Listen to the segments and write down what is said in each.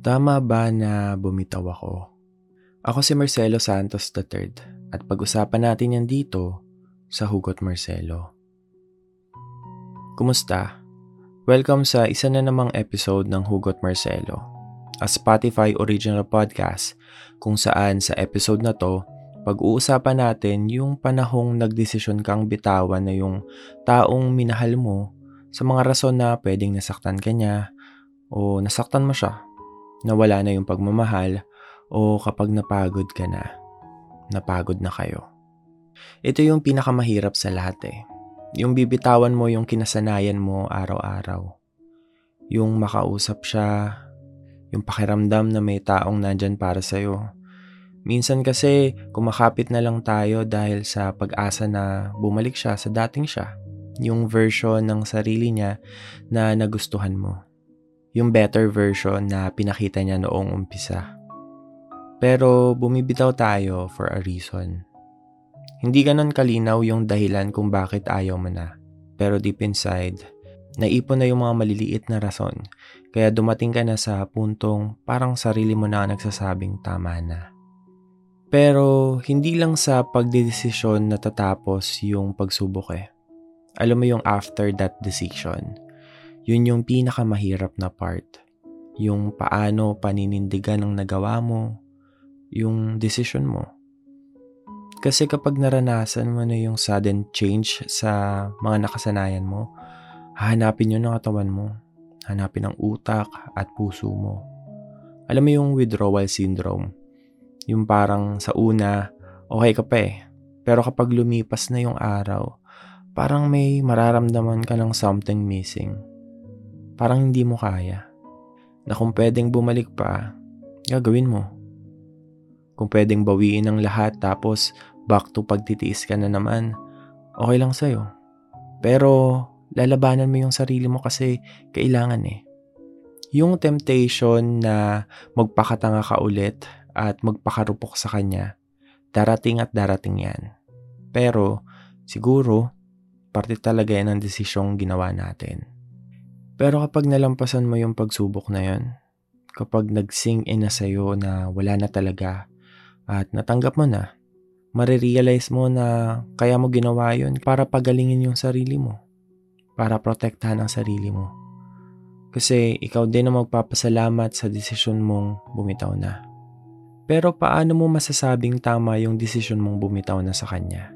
Tama ba na bumitaw ako? Ako si Marcelo Santos III at pag-usapan natin yan dito sa Hugot Marcelo. Kumusta? Welcome sa isa na namang episode ng Hugot Marcelo, a Spotify original podcast kung saan sa episode na to pag-uusapan natin yung panahong nagdesisyon kang bitawan na yung taong minahal mo sa mga rason na pwedeng nasaktan ka niya o nasaktan mo siya nawala na yung pagmamahal o kapag napagod ka na, napagod na kayo. Ito yung pinakamahirap sa lahat eh. Yung bibitawan mo yung kinasanayan mo araw-araw. Yung makausap siya, yung pakiramdam na may taong nandyan para sa'yo. Minsan kasi kumakapit na lang tayo dahil sa pag-asa na bumalik siya sa dating siya. Yung version ng sarili niya na nagustuhan mo yung better version na pinakita niya noong umpisa. Pero bumibitaw tayo for a reason. Hindi ganon kalinaw yung dahilan kung bakit ayaw mo na. Pero deep inside, naipon na yung mga maliliit na rason. Kaya dumating ka na sa puntong parang sarili mo na nagsasabing tama na. Pero hindi lang sa pagdedesisyon natatapos yung pagsubok eh. Alam mo yung after that decision yun yung pinakamahirap na part. Yung paano paninindigan ang nagawa mo, yung decision mo. Kasi kapag naranasan mo na yung sudden change sa mga nakasanayan mo, hahanapin yun ng katawan mo. Hanapin ang utak at puso mo. Alam mo yung withdrawal syndrome. Yung parang sa una, okay ka pa eh. Pero kapag lumipas na yung araw, parang may mararamdaman ka ng something missing parang hindi mo kaya. Na kung pwedeng bumalik pa, gagawin mo. Kung pwedeng bawiin ang lahat tapos back to pagtitiis ka na naman, okay lang sa'yo. Pero lalabanan mo yung sarili mo kasi kailangan eh. Yung temptation na magpakatanga ka ulit at magpakarupok sa kanya, darating at darating yan. Pero siguro, parte talaga yan ng desisyong ginawa natin. Pero kapag nalampasan mo yung pagsubok na yon, kapag nag-sing in na sa'yo na wala na talaga at natanggap mo na, marirealize mo na kaya mo ginawa yon para pagalingin yung sarili mo, para protektahan ang sarili mo. Kasi ikaw din ang magpapasalamat sa desisyon mong bumitaw na. Pero paano mo masasabing tama yung desisyon mong bumitaw na sa kanya?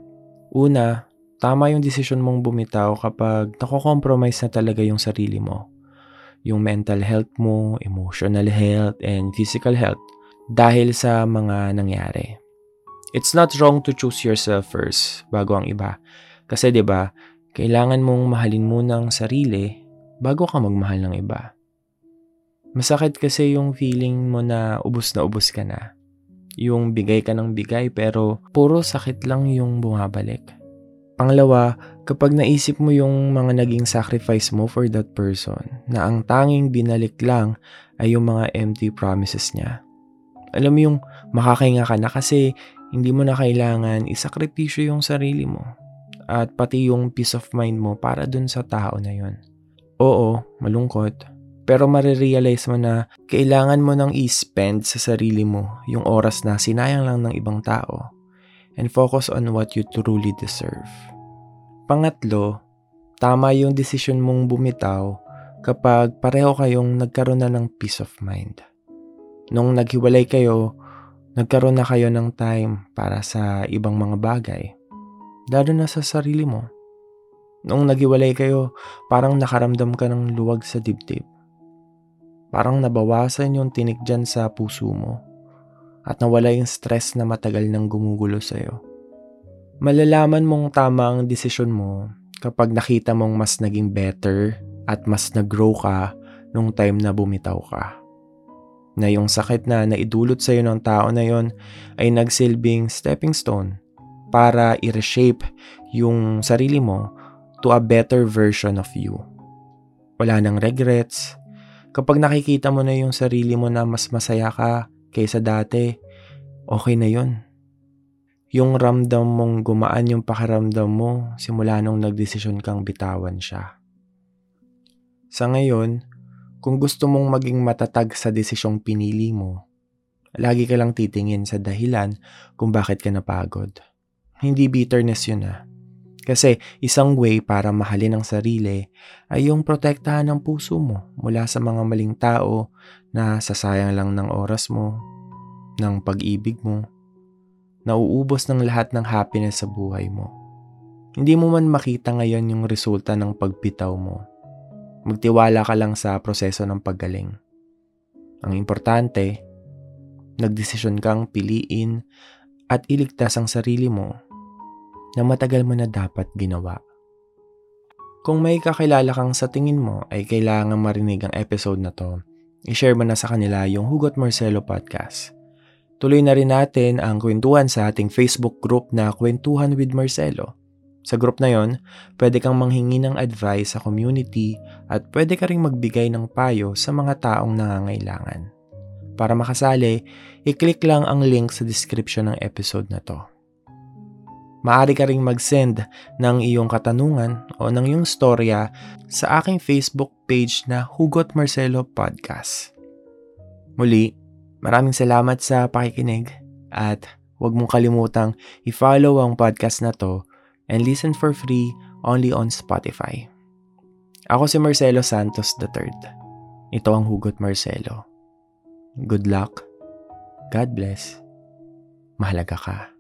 Una, tama yung desisyon mong bumitaw kapag nako-compromise na talaga yung sarili mo. Yung mental health mo, emotional health, and physical health dahil sa mga nangyari. It's not wrong to choose yourself first bago ang iba. Kasi 'di ba, kailangan mong mahalin muna ang sarili bago ka magmahal ng iba. Masakit kasi yung feeling mo na ubos na ubos ka na. Yung bigay ka ng bigay pero puro sakit lang yung bumabalik. Pangalawa, kapag naisip mo yung mga naging sacrifice mo for that person, na ang tanging binalik lang ay yung mga empty promises niya. Alam mo yung makakahinga ka na kasi hindi mo na kailangan isakripisyo yung sarili mo at pati yung peace of mind mo para dun sa tao na yon. Oo, malungkot. Pero marirealize mo na kailangan mo nang i-spend sa sarili mo yung oras na sinayang lang ng ibang tao and focus on what you truly deserve. Pangatlo, tama yung desisyon mong bumitaw kapag pareho kayong nagkaroon na ng peace of mind. Nung naghiwalay kayo, nagkaroon na kayo ng time para sa ibang mga bagay, lalo na sa sarili mo. Nung naghiwalay kayo, parang nakaramdam ka ng luwag sa dibdib. Parang nabawasan yung tinik dyan sa puso mo at nawala yung stress na matagal nang gumugulo sa'yo. Malalaman mong tama ang desisyon mo kapag nakita mong mas naging better at mas nag-grow ka nung time na bumitaw ka. Na yung sakit na naidulot sa'yo ng tao na yon ay nagsilbing stepping stone para i-reshape yung sarili mo to a better version of you. Wala nang regrets. Kapag nakikita mo na yung sarili mo na mas masaya ka kaysa dati, okay na yon. Yung ramdam mong gumaan yung pakiramdam mo simula nung nagdesisyon kang bitawan siya. Sa ngayon, Kung gusto mong maging matatag sa desisyong pinili mo, lagi ka lang titingin sa dahilan kung bakit ka napagod. Hindi bitterness yun ah. Kasi isang way para mahalin ang sarili ay yung protektahan ng puso mo mula sa mga maling tao na sasayang lang ng oras mo, ng pag-ibig mo, nauubos ng lahat ng happiness sa buhay mo. Hindi mo man makita ngayon yung resulta ng pagpitaw mo. Magtiwala ka lang sa proseso ng paggaling. Ang importante, nagdesisyon kang piliin at iligtas ang sarili mo na matagal mo na dapat ginawa. Kung may kakilala kang sa tingin mo ay kailangan marinig ang episode na to, i-share mo na sa kanila yung Hugot Marcelo Podcast. Tuloy na rin natin ang kwentuhan sa ating Facebook group na Kwentuhan with Marcelo. Sa group na yon, pwede kang manghingi ng advice sa community at pwede ka ring magbigay ng payo sa mga taong nangangailangan. Para makasali, i-click lang ang link sa description ng episode na to. Maaari ka ring mag-send ng iyong katanungan o ng iyong storya sa aking Facebook page na Hugot Marcelo Podcast. Muli, maraming salamat sa pakikinig at huwag mong kalimutang i-follow ang podcast na to and listen for free only on Spotify. Ako si Marcelo Santos III. Ito ang Hugot Marcelo. Good luck. God bless. Mahalaga ka.